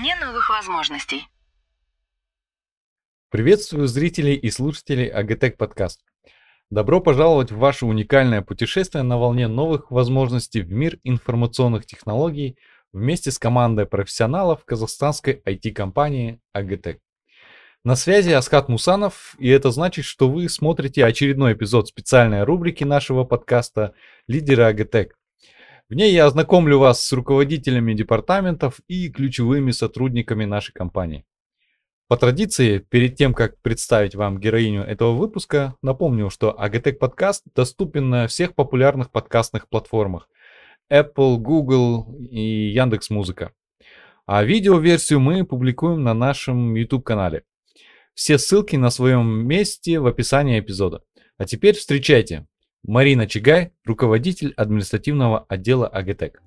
волне новых возможностей. Приветствую зрителей и слушателей АГТЭК подкаст. Добро пожаловать в ваше уникальное путешествие на волне новых возможностей в мир информационных технологий вместе с командой профессионалов казахстанской IT-компании АГТЭК. На связи Аскат Мусанов, и это значит, что вы смотрите очередной эпизод специальной рубрики нашего подкаста «Лидеры АГТЭК». В ней я ознакомлю вас с руководителями департаментов и ключевыми сотрудниками нашей компании. По традиции, перед тем, как представить вам героиню этого выпуска, напомню, что Агатек подкаст доступен на всех популярных подкастных платформах Apple, Google и Яндекс Музыка. А видеоверсию мы публикуем на нашем YouTube-канале. Все ссылки на своем месте в описании эпизода. А теперь встречайте Марина Чигай, руководитель административного отдела АГТЭК.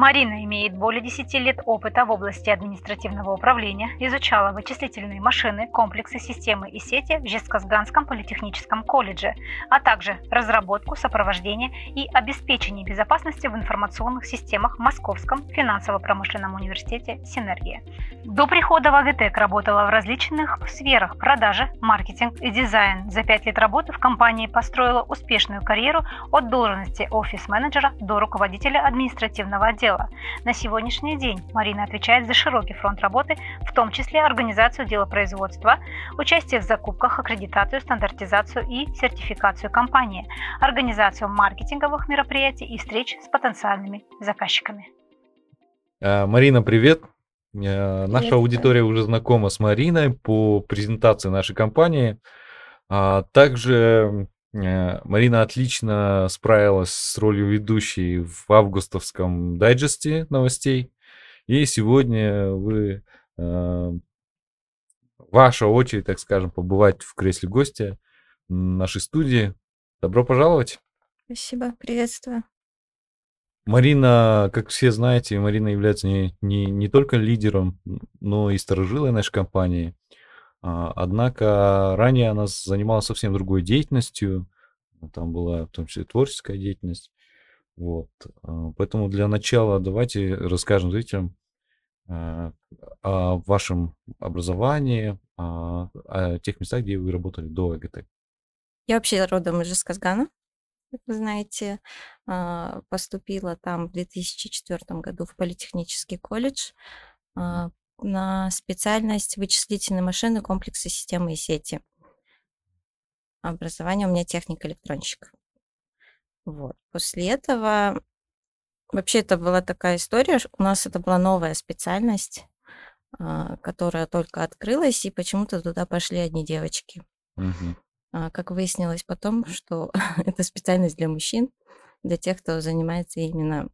Марина имеет более 10 лет опыта в области административного управления, изучала вычислительные машины, комплексы, системы и сети в Жесказганском политехническом колледже, а также разработку, сопровождение и обеспечение безопасности в информационных системах в Московском финансово-промышленном университете «Синергия». До прихода в АГТЭК работала в различных сферах продажи, маркетинг и дизайн. За пять лет работы в компании построила успешную карьеру от должности офис-менеджера до руководителя административного отдела дела. На сегодняшний день Марина отвечает за широкий фронт работы, в том числе организацию делопроизводства, участие в закупках, аккредитацию, стандартизацию и сертификацию компании, организацию маркетинговых мероприятий и встреч с потенциальными заказчиками. А, Марина, привет! Э, наша аудитория уже знакома с Мариной по презентации нашей компании. А, также Э, Марина отлично справилась с ролью ведущей в августовском дайджесте новостей. И сегодня вы э, ваша очередь, так скажем, побывать в кресле гостя нашей студии. Добро пожаловать. Спасибо, приветствую. Марина, как все знаете, Марина является не, не, не только лидером, но и сторожилой нашей компании. А, однако ранее она занималась совсем другой деятельностью. Там была в том числе творческая деятельность. Вот. А, поэтому для начала давайте расскажем зрителям а, о вашем образовании, о, о тех местах, где вы работали до ЭГТ. Я вообще родом из Жесказгана, как вы знаете. Поступила там в 2004 году в политехнический колледж на специальность вычислительные машины, комплексы, системы и сети. Образование у меня техник-электронщик. Вот. После этого вообще это была такая история, у нас это была новая специальность, а, которая только открылась, и почему-то туда пошли одни девочки. Угу. Как выяснилось потом, что это специальность для мужчин, для тех, кто занимается именно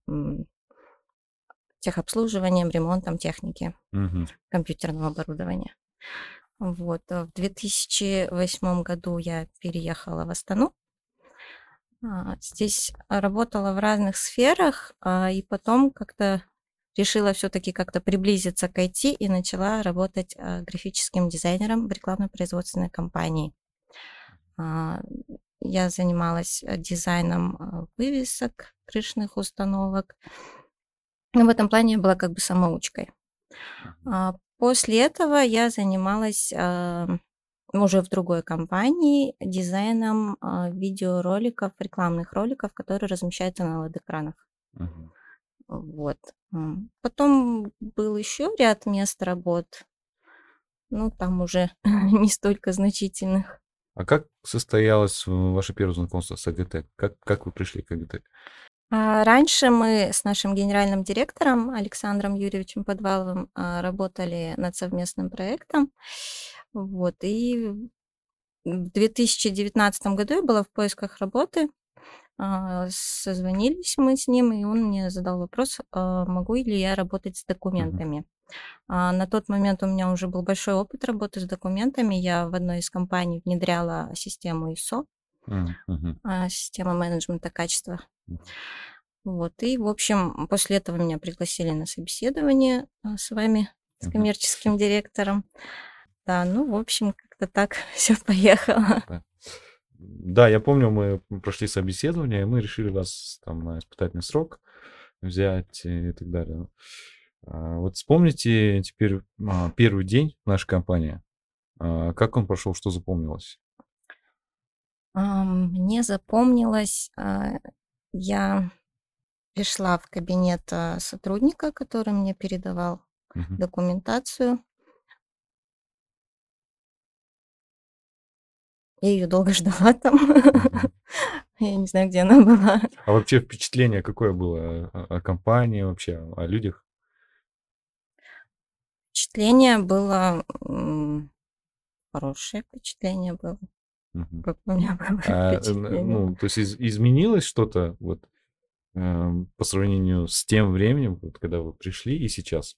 техобслуживанием, ремонтом техники, угу. компьютерного оборудования. Вот. Э, в 2008 году я переехала в Астану. А, здесь работала в разных сферах, а, и потом как-то решила все-таки как-то приблизиться к IT и начала работать а, графическим дизайнером в рекламно-производственной компании. Я занималась э, дизайном вывесок, крышных установок, но в этом плане я была как бы самоучкой. А, после этого я занималась а, уже в другой компании дизайном а, видеороликов, рекламных роликов, которые размещаются на LED-экранах. Мгм. Вот. Потом был еще ряд мест работ, ну, там уже не столько значительных. А как состоялось ваше первое знакомство с АГТ? Как, как вы пришли к АГТ? А, раньше мы с нашим генеральным директором Александром Юрьевичем Подваловым а, работали над совместным проектом. Вот, и в 2019 году я была в поисках работы. А, созвонились мы с ним, и он мне задал вопрос, могу ли я работать с документами. На тот момент у меня уже был большой опыт работы с документами. Я в одной из компаний внедряла систему ISO, Мгм. система менеджмента качества. Вот, и, в общем, после этого меня пригласили на собеседование а, с вами, с коммерческим директором. Да, ну, в общем, как-то так все поехало. Да, я помню, мы прошли собеседование, и мы решили вас там на испытательный срок взять и так далее. А, вот вспомните теперь а, первый день нашей компании. Как он прошел, что запомнилось? Мне запомнилось, я пришла в кабинет сотрудника, который мне передавал Мгм. документацию. Я ее долго ждала там. Я не знаю, где она была. А вообще впечатление какое было о, о компании вообще, о людях? Впечатление было хорошее впечатление было. Как у меня было А, э, впечатление. ну, то есть из- изменилось что-то вот эм, по сравнению с тем временем, вот, когда вы пришли и сейчас?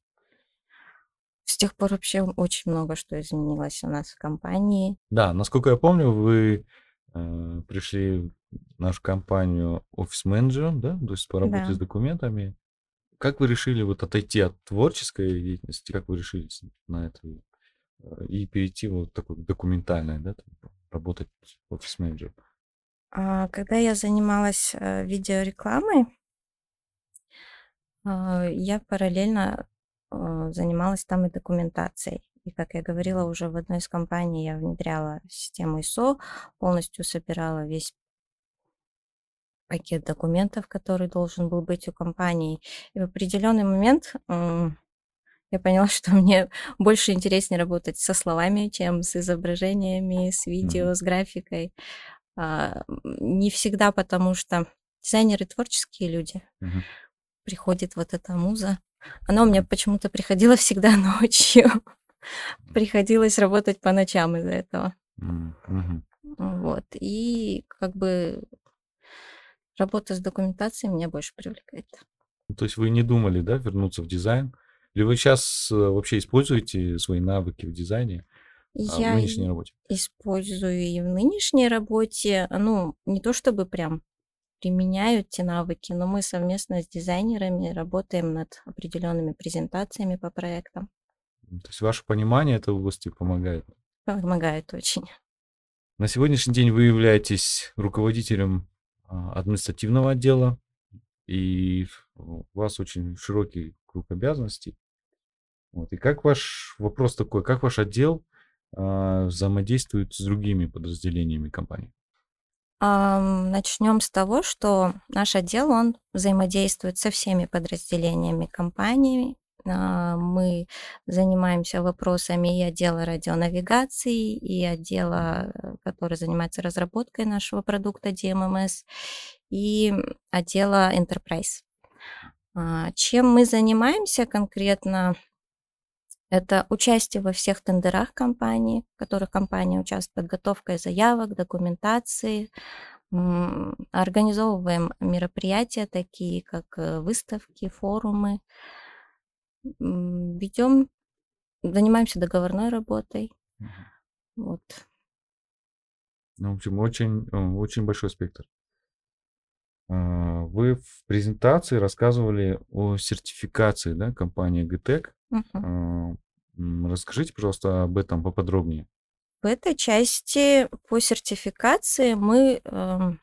С тех пор вообще очень много что изменилось у нас в компании. Да, насколько я помню, вы э, пришли в нашу компанию офис-менеджером, да, то есть по работе Да. с документами. Как вы решили вот отойти от творческой деятельности, как вы решили с- на это э, и перейти вот такой документальной, да, там, работать офис-менеджером? А, Когда я занималась э, видеорекламой, а, я параллельно э, занималась там и документацией. И, как я говорила, уже в одной из компаний я внедряла систему ISO, полностью собирала весь пакет документов, который должен был быть у компании. И в определенный момент я поняла, что мне больше интереснее работать со словами, чем с изображениями, с видео, с графикой. А, Не всегда, потому что дизайнеры творческие люди. Мгм. Приходит вот эта муза. Она у меня почему-то приходила всегда ночью. Приходилось работать по ночам из-за этого. Мгм. Вот. И как бы работа с документацией меня больше привлекает. То есть вы не думали, да, вернуться в дизайн? Или вы сейчас вообще используете свои навыки в дизайне а, в Я нынешней и- работе? использую и в нынешней работе, ну, не то чтобы прям применяю те навыки, но мы совместно с дизайнерами работаем над определенными презентациями по проектам. То есть ваше понимание этой области помогает? Помогает очень. На сегодняшний день вы являетесь руководителем а, административного отдела, и у вас очень широкий круг обязанностей. Вот. И как ваш вопрос такой, как ваш отдел а, взаимодействует с другими подразделениями компании? Начнем с того, что наш отдел, он взаимодействует со всеми подразделениями компании. А, Мы занимаемся вопросами и отдела радионавигации, и отдела, э, который занимается разработкой нашего продукта DMMS, и отдела Enterprise. А, Чем мы занимаемся конкретно? Это участие во всех тендерах компании, в которых компания участвует, подготовкой заявок, документации. Организовываем мероприятия, такие как э, выставки, форумы. Ведем, занимаемся договорной работой. Вот. Ну, в общем, очень, э, очень большой спектр. А, Вы в презентации рассказывали о сертификации да, компании GTEC. Мгм. А, Расскажите, пожалуйста, об этом поподробнее. В этой части по сертификации мы эм,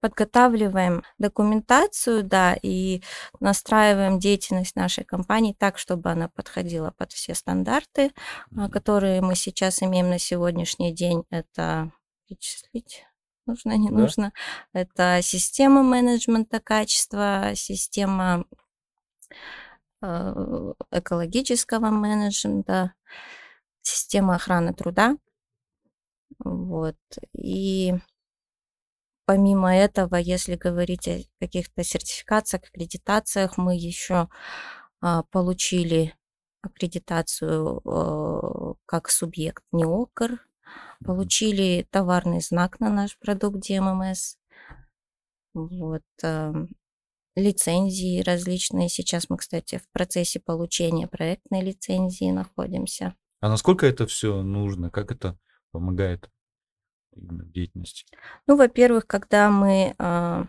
подготавливаем документацию, да, и настраиваем деятельность нашей компании так, чтобы она подходила под все стандарты, а, которые мы сейчас имеем на сегодняшний день. Это перечислить нужно, не Да. нужно. Это система менеджмента качества, система э, экологического менеджмента, система охраны труда. Вот. И помимо этого, если говорить о каких-то сертификациях, аккредитациях, мы еще а, получили аккредитацию э, как субъект НИОКР. Получили товарный знак на наш продукт DMMS, вот, эм, лицензии различные. Сейчас мы, кстати, в процессе получения проектной лицензии находимся. А насколько это все нужно? Как это помогает именно в деятельности? Ну, во-первых, когда мы а,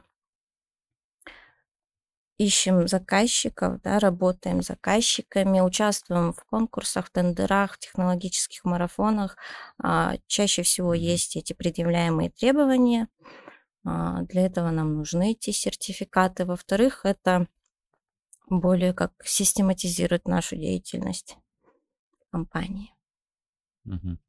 ищем заказчиков, да, работаем с заказчиками, участвуем в конкурсах, тендерах, технологических марафонах, а, чаще всего есть эти предъявляемые требования. А, Для этого нам нужны эти сертификаты. Во-вторых, это более как систематизирует нашу деятельность компании. Мгм.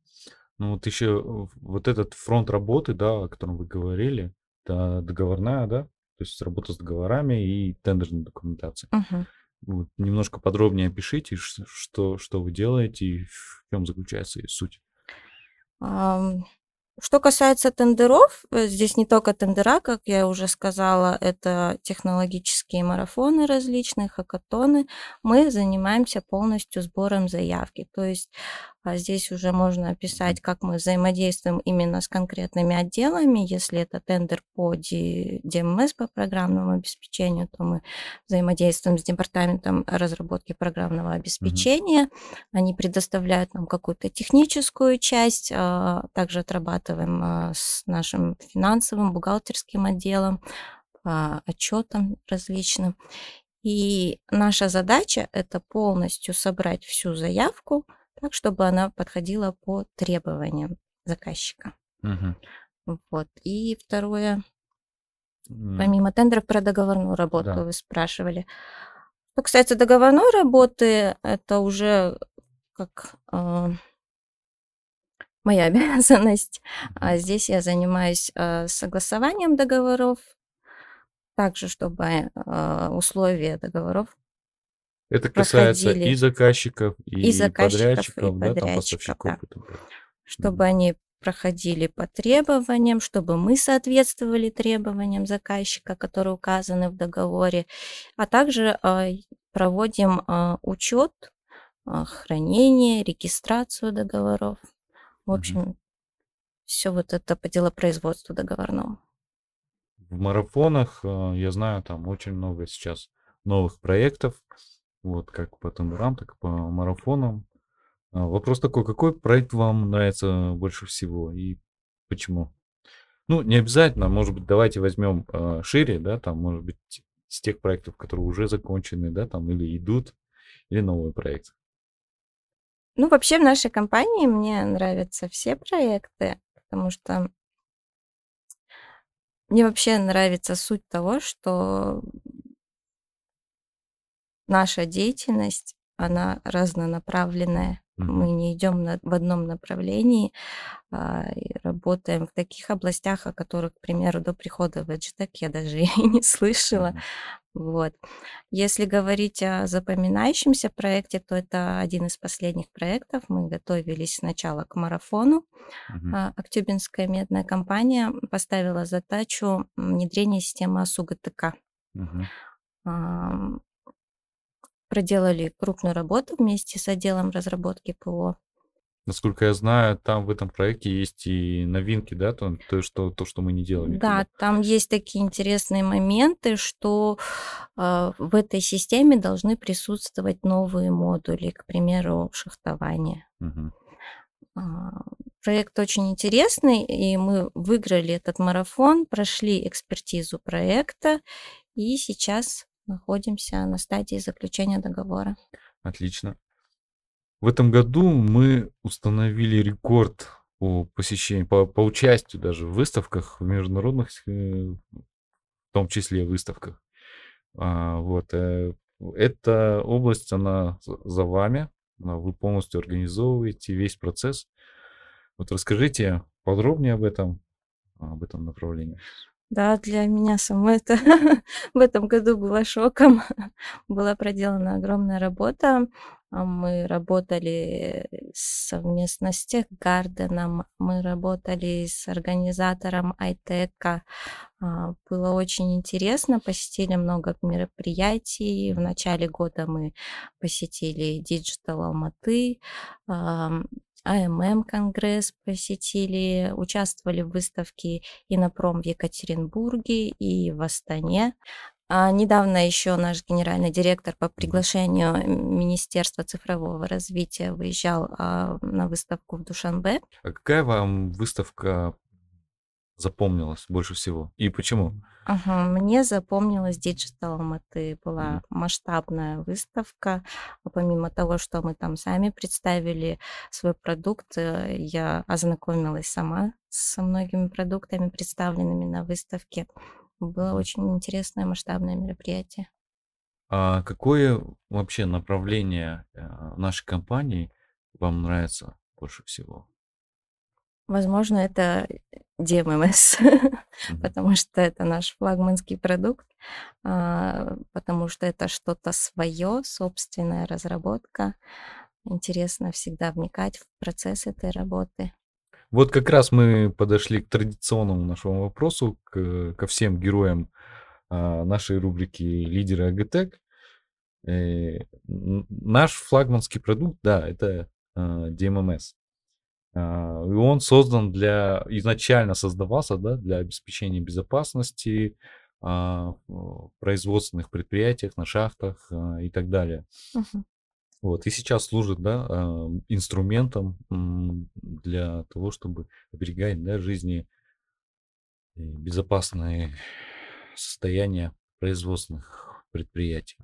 Ну вот еще вот этот фронт работы, да, о котором вы говорили, это договорная, да? То есть работа с договорами и тендерной документацией. Мгм. Вот немножко подробнее опишите, что, что вы делаете и в чем заключается ее суть. Что касается тендеров, э, здесь не только тендера, как я уже сказала, это технологические марафоны различные, хакатоны. Мы занимаемся полностью сбором заявки. То есть здесь уже можно описать, как мы взаимодействуем именно с конкретными отделами. Если это тендер по Ди- DMS, по программному обеспечению, то мы взаимодействуем с департаментом разработки программного обеспечения. Они предоставляют нам какую-то техническую часть, а, также отрабатываем а, с нашим финансовым, бухгалтерским отделом, по отчетам различным. И наша задача– это полностью собрать всю заявку так, чтобы она подходила по требованиям заказчика. Мгм. Вот. И второе, помимо тендеров, про договорную работу Да. вы спрашивали. Что касается договорной работы, это уже как а, моя обязанность. А здесь я занимаюсь а, согласованием договоров, также чтобы а, условия договоров Это касается и заказчиков, и и заказчиков, и подрядчиков, да, там поставщиков да. и чтобы они проходили по требованиям, чтобы мы соответствовали требованиям заказчика, которые указаны в договоре, а также а, и проводим а, учет, а, хранение, регистрацию договоров. В общем, все вот это по делопроизводству договорному. В марафонах, я знаю, там очень много сейчас новых проектов, вот как по тендерам, так и по марафонам. А, Вопрос такой, какой проект вам нравится больше всего и почему? Ну, не обязательно, может быть, давайте возьмем а, шире, да, там, может быть, с тех проектов, которые уже закончены, да, там, или идут, или новый проект. Ну, вообще в нашей компании мне нравятся все проекты, потому что мне вообще нравится суть того, что наша деятельность, она разнонаправленная. Мы не идем на- в одном направлении а, и работаем в таких областях, о которых, к примеру, до прихода в EdgeTech я даже и не слышала. Вот. Если говорить о запоминающемся проекте, то это один из последних проектов. Мы готовились сначала к марафону. А, Актюбинская медная компания поставила задачу внедрения системы АСУ ГТК. Проделали крупную работу вместе с отделом разработки ПО. Насколько я знаю, там в этом проекте есть и новинки, да, то, то, что, то, что мы не делали. Да, там есть такие интересные моменты, что а, в этой системе должны присутствовать новые модули, к примеру, шахтование. Мгм. А, Проект очень интересный, и мы выиграли этот марафон, прошли экспертизу проекта, и сейчас находимся на стадии заключения договора. Отлично. В этом году мы установили рекорд по посещению, по, по участию даже в выставках, в международных, э, в том числе выставках. А, вот. э, Эта область, она за вами. а, Вы полностью организовываете весь процесс. Вот расскажите подробнее об этом, об этом направлении. Да, для меня самой это в этом году было шоком. Была проделана огромная работа. А, Мы работали совместно с Техгарденом, мы работали с организатором Айтека. А, Было очень интересно, посетили много мероприятий. В начале года мы посетили Digital Алматы, ам, АММ конгресс посетили, участвовали в выставке Инопром в Екатеринбурге и в Астане. А недавно еще наш генеральный директор по приглашению Министерства цифрового развития выезжал а, на выставку в Душанбе. А какая вам выставка запомнилась больше всего? И почему? Ага, мне запомнилась Digital Алматы. Была масштабная выставка. А Помимо того, что мы там сами представили свой продукт, э, я ознакомилась сама со многими продуктами, представленными на выставке. Было очень интересное масштабное мероприятие. А какое вообще направление э, нашей компании вам нравится больше всего? Возможно, это DMMS, потому что это наш флагманский продукт, а, потому что это что-то свое, собственная разработка. Интересно всегда вникать в процесс этой работы. Вот как раз мы подошли к традиционному нашему вопросу, к, ко всем героям а, нашей рубрики «Лидеры АГТЭК». Э, наш флагманский продукт, да, это а, DMMS. А, И он создан для, изначально создавался, да, для обеспечения безопасности а, в производственных предприятиях, на шахтах а, и так далее. Мгм. Вот, и сейчас служит, да, инструментом для того, чтобы оберегать, да, жизни и безопасное состояние производственных предприятий.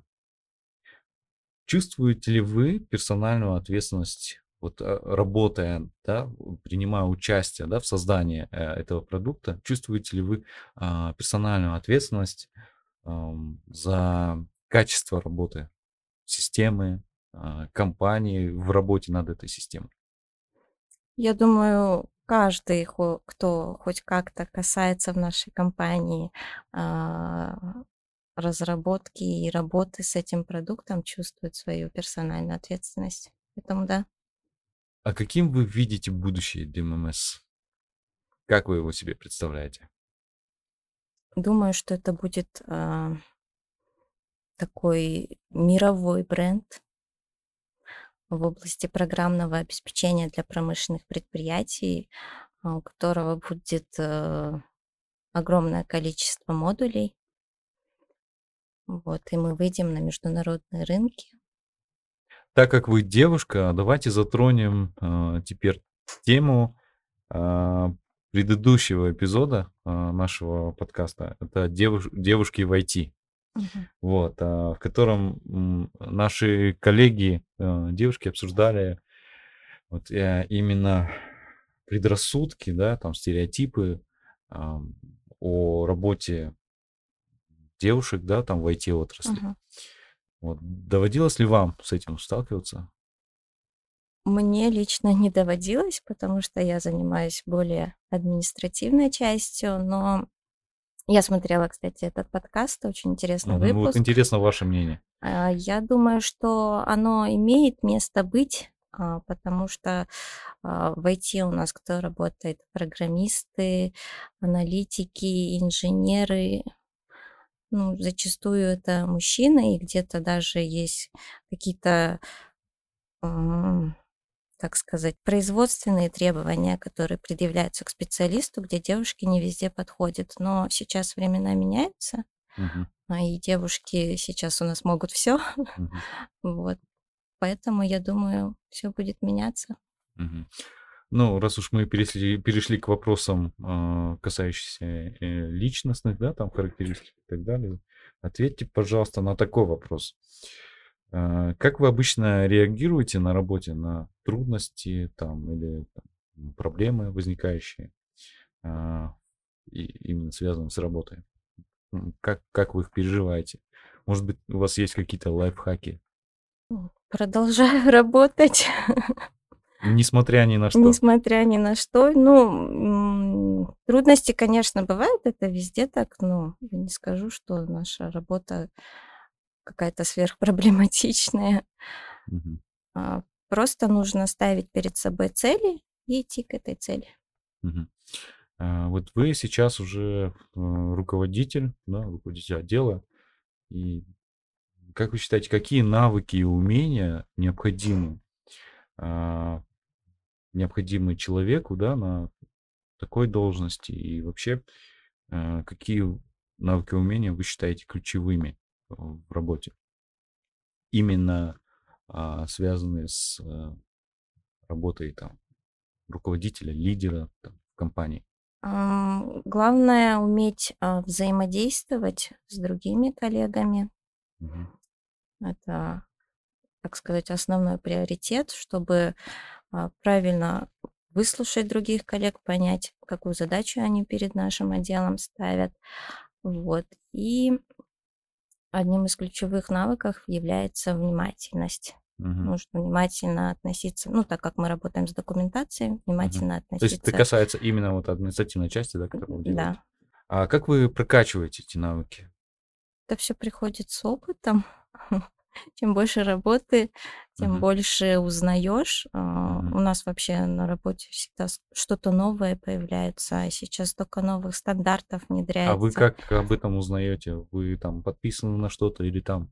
Чувствуете ли вы персональную ответственность, вот а, работая, да, принимая участие, да, в создании э, этого продукта, чувствуете ли вы а, персональную ответственность за качество работы системы, а, компании в работе над этой системой? Я думаю, каждый, кто хоть как-то касается в нашей компании а, разработки и работы с этим продуктом, чувствует свою персональную ответственность. Поэтому да. А каким вы видите будущее DMMS? Как вы его себе представляете? Думаю, что это будет а, такой мировой бренд в области программного обеспечения для промышленных предприятий, а, у которого будет э, огромное количество модулей. Вот, и мы выйдем на международные рынки. Так как вы девушка, давайте затронем а, теперь тему а, предыдущего эпизода а, нашего подкаста. Это девуш- девушки в IT. Мгм. Вот, а, в котором наши коллеги, а, девушки, обсуждали вот, э, именно предрассудки, да, там стереотипы ам, о работе девушек, да, там в IT-отрасли. Мгм. Вот. Доводилось ли вам с этим сталкиваться? Мне лично не доводилось, потому что я занимаюсь более административной частью, но я смотрела, кстати, этот подкаст, очень интересный. Вот выпуск. интересно ваше мнение. А, Я думаю, что оно имеет место быть, а, потому что а, в IT у нас кто работает? Программисты, аналитики, инженеры. Ну, зачастую это мужчины, и где-то даже есть какие-то, так сказать, производственные требования, которые предъявляются к специалисту, где девушки не везде подходят. Но сейчас времена меняются, а и девушки сейчас у нас могут все. Мгм. Вот. Поэтому я думаю, все будет меняться. Мгм. Ну, раз уж мы перешли, перешли к вопросам, а, касающимся э, личностных, да, там характеристик и так далее, ответьте, пожалуйста, на такой вопрос. А, Как вы обычно реагируете на работе на трудности там или там, проблемы возникающие, а, и именно связанные с работой? Как, как вы их переживаете? Может быть, у вас есть какие-то лайфхаки, Продолжаю работать, несмотря ни на что? несмотря ни на что. Ну, трудности, конечно, бывают, это везде так, но я не скажу, что наша работа какая-то сверхпроблематичная. А, Просто нужно ставить перед собой цели и идти к этой цели. А, Вот вы сейчас уже э, руководитель, да, руководитель отдела. И как вы считаете, какие навыки и умения необходимы, а, необходимы человеку, да, на такой должности? И вообще, а, какие навыки и умения вы считаете ключевыми э, в работе? Именно а, связанные с э, работой там руководителя, лидера там, в компании. Ам, Главное уметь а, взаимодействовать с другими коллегами. Мгм. Это, так сказать, основной приоритет, чтобы а, правильно выслушать других коллег, понять, какую задачу они перед нашим отделом ставят. Вот. И одним из ключевых навыков является внимательность. Мгм. Нужно внимательно относиться, ну, так как мы работаем с документацией, внимательно То есть это относиться. касается именно вот административной части, да, которую вы делаете. Да, А как вы прокачиваете эти навыки? это все приходит с опытом. Чем больше работы, тем Мгм. больше узнаешь. Мгм. У нас вообще на работе всегда что-то новое появляется, а сейчас столько новых стандартов А вы внедряется. как об этом узнаете? Вы там подписаны на что-то или там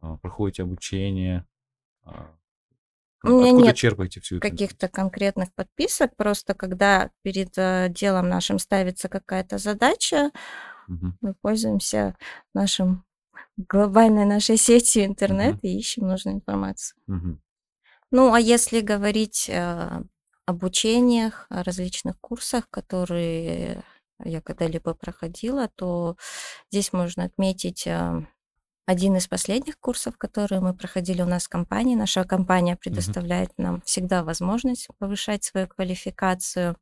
а, проходите обучение? А, У меня Откуда нет черпаете всю эту каких-то конкретных подписок, просто когда перед э, делом нашим ставится какая-то задача, Мгм. мы пользуемся нашим глобальной нашей сетью интернет и ищем нужную информацию. Ну, а если говорить э, об учениях, о различных курсах, которые я когда-либо проходила, то здесь можно отметить э, один из последних курсов, которые мы проходили у нас в компании. Наша компания предоставляет нам всегда возможность повышать свою квалификацию.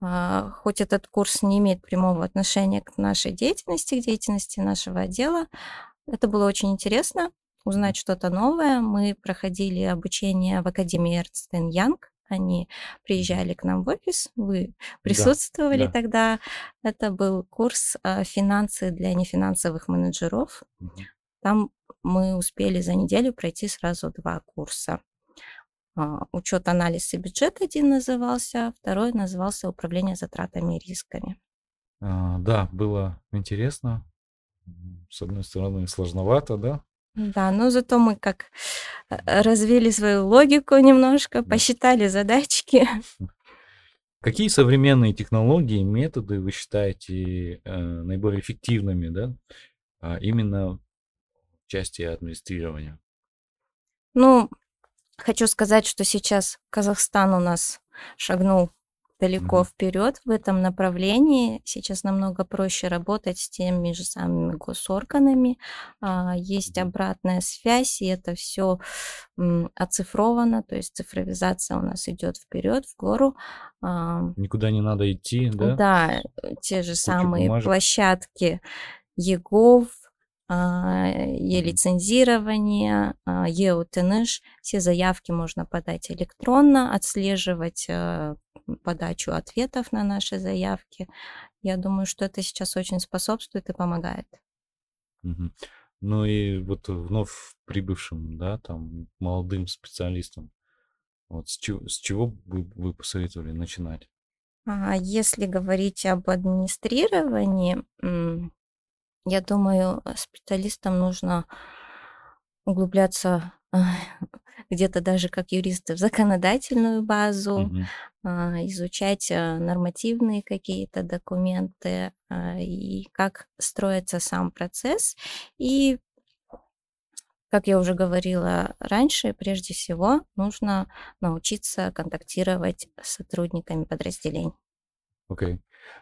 А, Хоть этот курс не имеет прямого отношения к нашей деятельности, к деятельности нашего отдела, это было очень интересно узнать что-то новое. Мы проходили обучение в Академии Ernst Young. Они приезжали к нам в офис, вы присутствовали да. тогда. Это был курс а, «Финансы для нефинансовых менеджеров». Мгм. Там мы успели за неделю пройти сразу два курса. А, Учет, анализ и бюджет один назывался, второй назывался управление затратами и рисками. А, Да, было интересно. С одной стороны, сложновато, да? Да, но зато мы как э, развили свою логику немножко, Да. посчитали задачки. Какие современные технологии, методы вы считаете э, наиболее эффективными, да, а, именно в части администрирования? Ну, хочу сказать, что сейчас Казахстан у нас шагнул далеко Мгм. вперед в этом направлении. Сейчас намного проще работать с теми же самыми госорганами. А, Есть обратная связь, и это все оцифровано, то есть цифровизация у нас идет вперед, в гору. А, Никуда не надо идти, да? Да, э, те же самые бумажек. площадки ЕГОВ. Е-лицензирование, а, е-УТНШ. Все заявки можно подать электронно, отслеживать э, подачу ответов на наши заявки. Я думаю, что это сейчас очень способствует и помогает. Мгм. Ну и вот вновь прибывшим, да, там, молодым специалистам, вот с чего, с чего бы вы посоветовали начинать? А Если говорить об администрировании, я думаю, э, специалистам нужно углубляться а, где-то даже как юристы в законодательную базу, а, изучать а, нормативные какие-то документы а, и как строится сам процесс. И, как я уже говорила раньше, прежде всего нужно научиться контактировать с сотрудниками подразделений. Окей.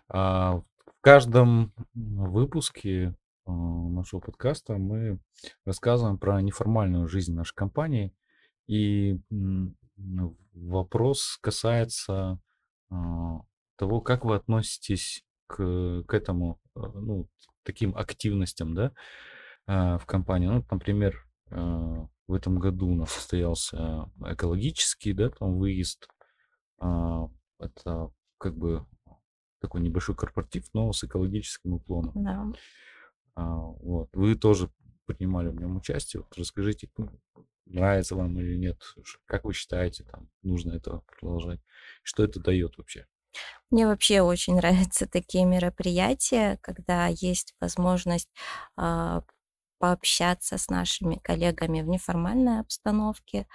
А, в каждом выпуске а, нашего подкаста мы рассказываем про неформальную жизнь нашей компании. И вопрос касается а, того, как вы относитесь к, к этому, а, ну, таким активностям, да, а, в компании. Ну, например, а, в этом году у нас состоялся экологический, да, там выезд. А, Это как бы такой небольшой корпоратив, но с экологическим уклоном. Да. А, вот. Вы тоже принимали в нем участие. Вот расскажите, ну, нравится вам или нет, как вы считаете, там, нужно это продолжать, что это дает вообще? Мне вообще очень нравятся такие мероприятия, когда есть возможность а, пообщаться с нашими коллегами в неформальной обстановке,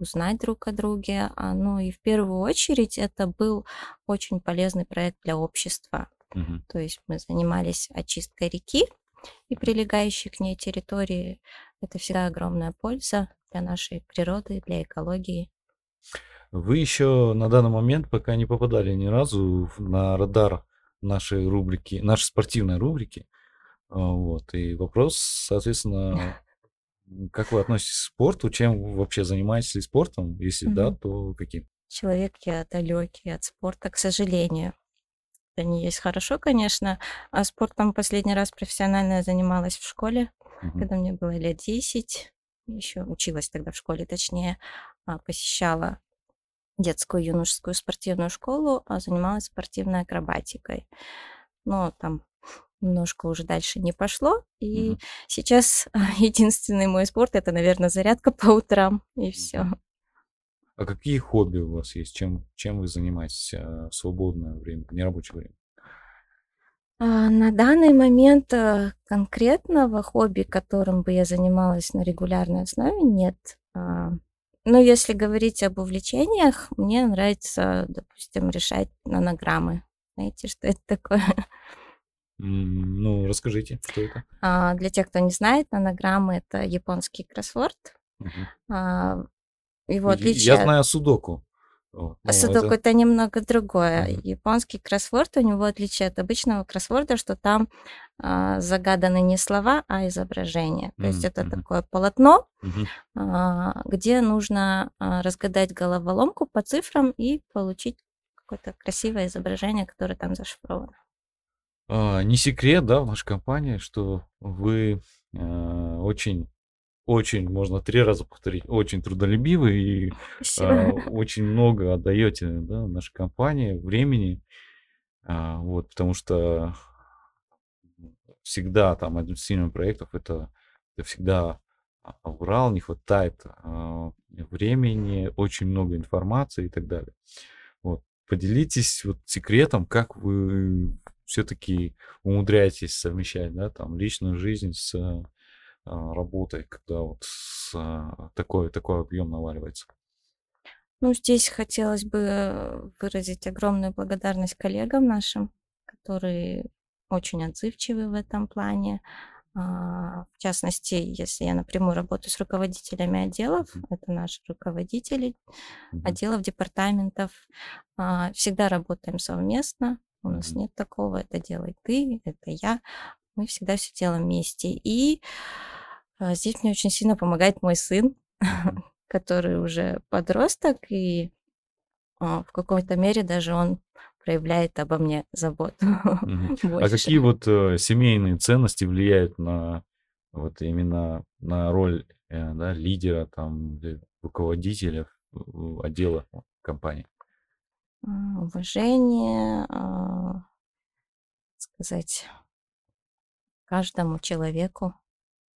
узнать друг о друге. А, Ну и в первую очередь это был очень полезный проект для общества. Мгм. То есть мы занимались очисткой реки и прилегающей к ней территории. Это всегда огромная польза для нашей природы, для экологии. Вы еще на данный момент пока не попадали ни разу на радар нашей рубрики, нашей спортивной рубрики. А, Вот. И вопрос, соответственно, как вы относитесь к спорту? Чем вы вообще занимаетесь ли спортом? Если да, Мгм. то каким? Человек я далекий от спорта, к сожалению. они есть хорошо, конечно. А спортом последний раз профессионально я занималась в школе, Мгм. когда мне было лет 10. Еще училась тогда в школе, точнее, а, посещала детскую юношескую спортивную школу, а занималась спортивной акробатикой. Но там немножко уже дальше не пошло. И Мгм. сейчас единственный мой спорт это, наверное, зарядка по утрам, и все. А какие хобби у вас есть? Чем, чем вы занимаетесь э, в свободное время, в нерабочее время? А, на данный момент э, конкретного хобби, которым бы я занималась на регулярной основе, нет. А, Но если говорить об увлечениях, мне нравится, допустим, решать нанограммы. Знаете, что это такое? Ну, расскажите, что это? А, Для тех, кто не знает, нанограммы это японский кроссворд. Мгм. А, Его Я отличие от знаю судоку. Вот, А ну, судоку это... это немного другое. Мгм. Японский кроссворд, у него отличие от обычного кроссворда, что там а, загаданы не слова, а изображения. То есть М, это мгм. такое полотно, а, где нужно а, разгадать головоломку по цифрам и получить какое-то красивое изображение, которое там зашифровано. А, не секрет, да, в нашей компании, что вы э, очень, очень, можно три раза повторить, очень трудолюбивы и а, очень много отдаете, да, нашей компании времени, А, вот, потому что всегда там администрирование проектов это, это всегда а, аврал, не хватает а, времени, очень много информации и так далее. Вот. Поделитесь вот секретом, как вы все-таки умудряетесь совмещать, да, там, личную жизнь с а, работой, когда вот с, а, такой, такой объем наваливается. Ну, здесь хотелось бы выразить огромную благодарность коллегам нашим, которые очень отзывчивы в этом плане. А, В частности, если я напрямую работаю с руководителями отделов, Мгм. это наши руководители Мгм. отделов, департаментов, а, всегда работаем совместно. У нас Мгм. нет такого, это делай ты, это я. Мы всегда все делаем вместе. И а, здесь мне очень сильно помогает мой сын, Мгм. который уже подросток, и а, в какой-то мере даже он проявляет обо мне заботу Мгм. А какие вот э, семейные ценности влияют на вот именно на роль э, да, лидера, там, руководителя отдела компании? Уважение, а, сказать, каждому человеку.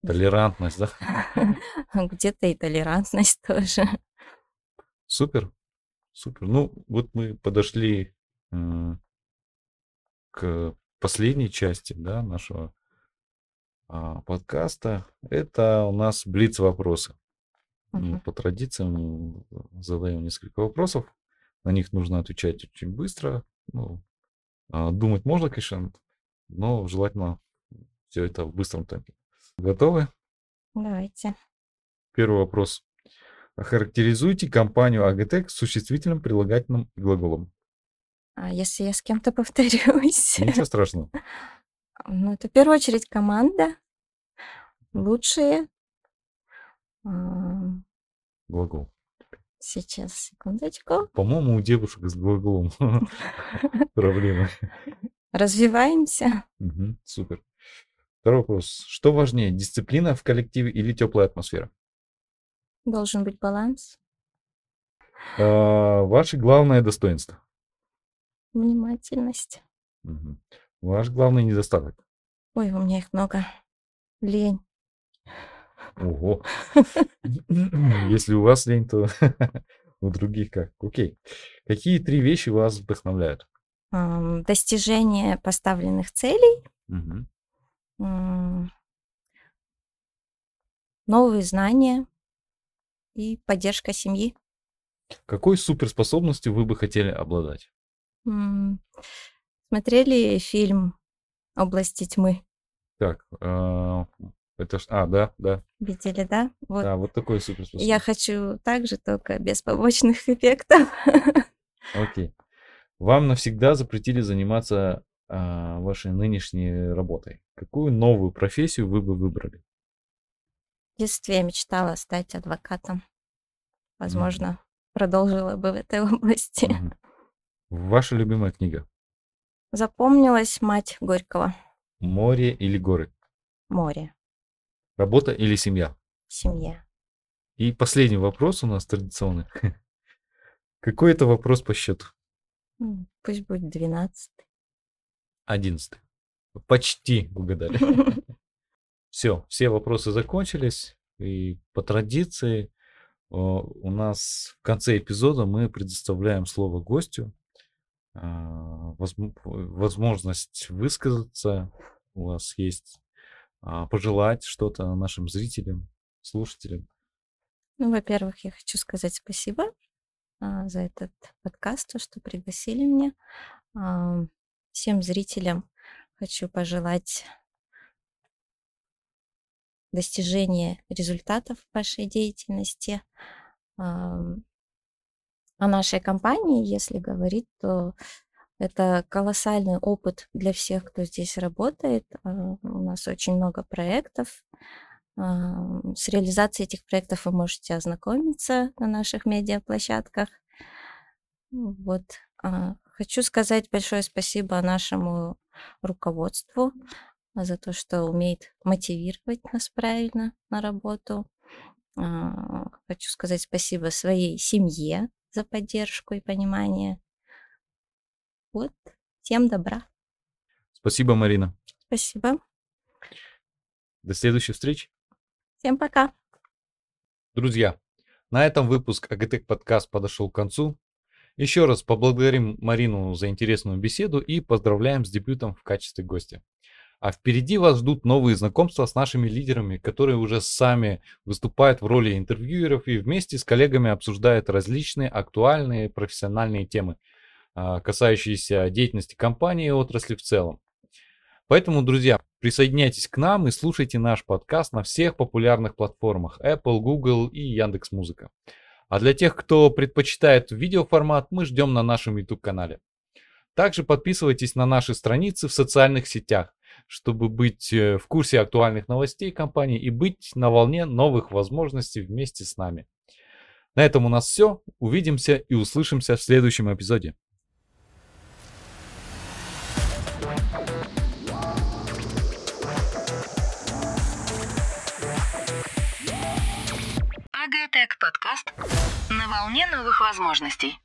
Толерантность, да? Где-то и толерантность тоже. Супер, супер. Ну, вот мы подошли к последней части, да, нашего а, подкаста. Это у нас блиц вопросы. Ну, Мгм. По традициям задаем несколько вопросов. На них нужно отвечать очень быстро. Ну, а, думать можно, конечно, но желательно все это в быстром темпе. Готовы? Давайте. Первый вопрос. Охарактеризуйте компанию Агатек с существительным, прилагательным и глаголом. А если я с кем-то повторюсь? Ничего страшного. Ну, это в первую очередь команда. Лучшие. Глагол. Сейчас, секундочку. По-моему, у девушек с глаголом проблемы. Развиваемся. Супер. Второй вопрос. Что важнее, дисциплина в коллективе или теплая атмосфера? Должен быть баланс. А, Ваше главное достоинство. Внимательность. Мгм. Ваш главный недостаток. Ой, у меня их много. Лень. Ого. Если у вас лень, то у других как? Окей. Какие три вещи вас вдохновляют? Достижение поставленных целей. Новые знания и поддержка семьи. Какой суперспособностью вы бы хотели обладать? Смотрели фильм «Области тьмы»? Так, а, это ж... А, да, да. Видели, да? Вот. Да, вот такой Я суперспособность. хочу так же, только без побочных эффектов. Окей. Вам навсегда запретили заниматься а, вашей нынешней работой. Какую новую профессию вы бы выбрали? В детстве я мечтала стать адвокатом. Возможно, продолжила бы в этой области. Мгм. Ваша любимая книга? Запомнилась мать Горького. Море или горы? Море. Работа или семья? Семья. И последний вопрос у нас традиционный. Какой это вопрос по счету? Пусть будет 12. Одиннадцатый. Почти угадали. Все, все вопросы закончились. И по традиции э, у нас в конце эпизода мы предоставляем слово гостю. а, возм- Возможность высказаться. У вас есть пожелать что-то нашим зрителям, слушателям. Ну, во-первых, я хочу сказать спасибо а, за этот подкаст, то, что пригласили меня. А, Всем зрителям хочу пожелать достижения результатов вашей деятельности. О нашей компании, если говорить, то это колоссальный опыт для всех, кто здесь работает. А, У нас очень много проектов. Ам, С реализацией этих проектов вы можете ознакомиться на наших медиаплощадках. Вот. а, Хочу сказать большое спасибо нашему руководству а, за то, что умеет мотивировать нас правильно на работу. А, Хочу сказать спасибо своей семье за поддержку и понимание. Вот. Всем добра. Спасибо, Марина. Спасибо. До следующей встречи. Всем пока. Друзья, на этом выпуск Агатек подкаст подошел к концу. Еще раз поблагодарим Марину за интересную беседу и поздравляем с дебютом в качестве гостя. А впереди вас ждут новые знакомства с нашими лидерами, которые уже сами выступают в роли интервьюеров и вместе с коллегами обсуждают различные актуальные профессиональные темы, касающиеся деятельности компании и отрасли в целом. Поэтому, друзья, присоединяйтесь к нам и слушайте наш подкаст на всех популярных платформах Apple, Google и Яндекс.Музыка. А для тех, кто предпочитает видеоформат, мы ждем на нашем YouTube-канале. Также подписывайтесь на наши страницы в социальных сетях, чтобы быть э, в курсе актуальных новостей компании и быть на волне новых возможностей вместе с нами. На этом у нас все. Увидимся и услышимся в следующем эпизоде. Агатек подкаст на волне новых возможностей.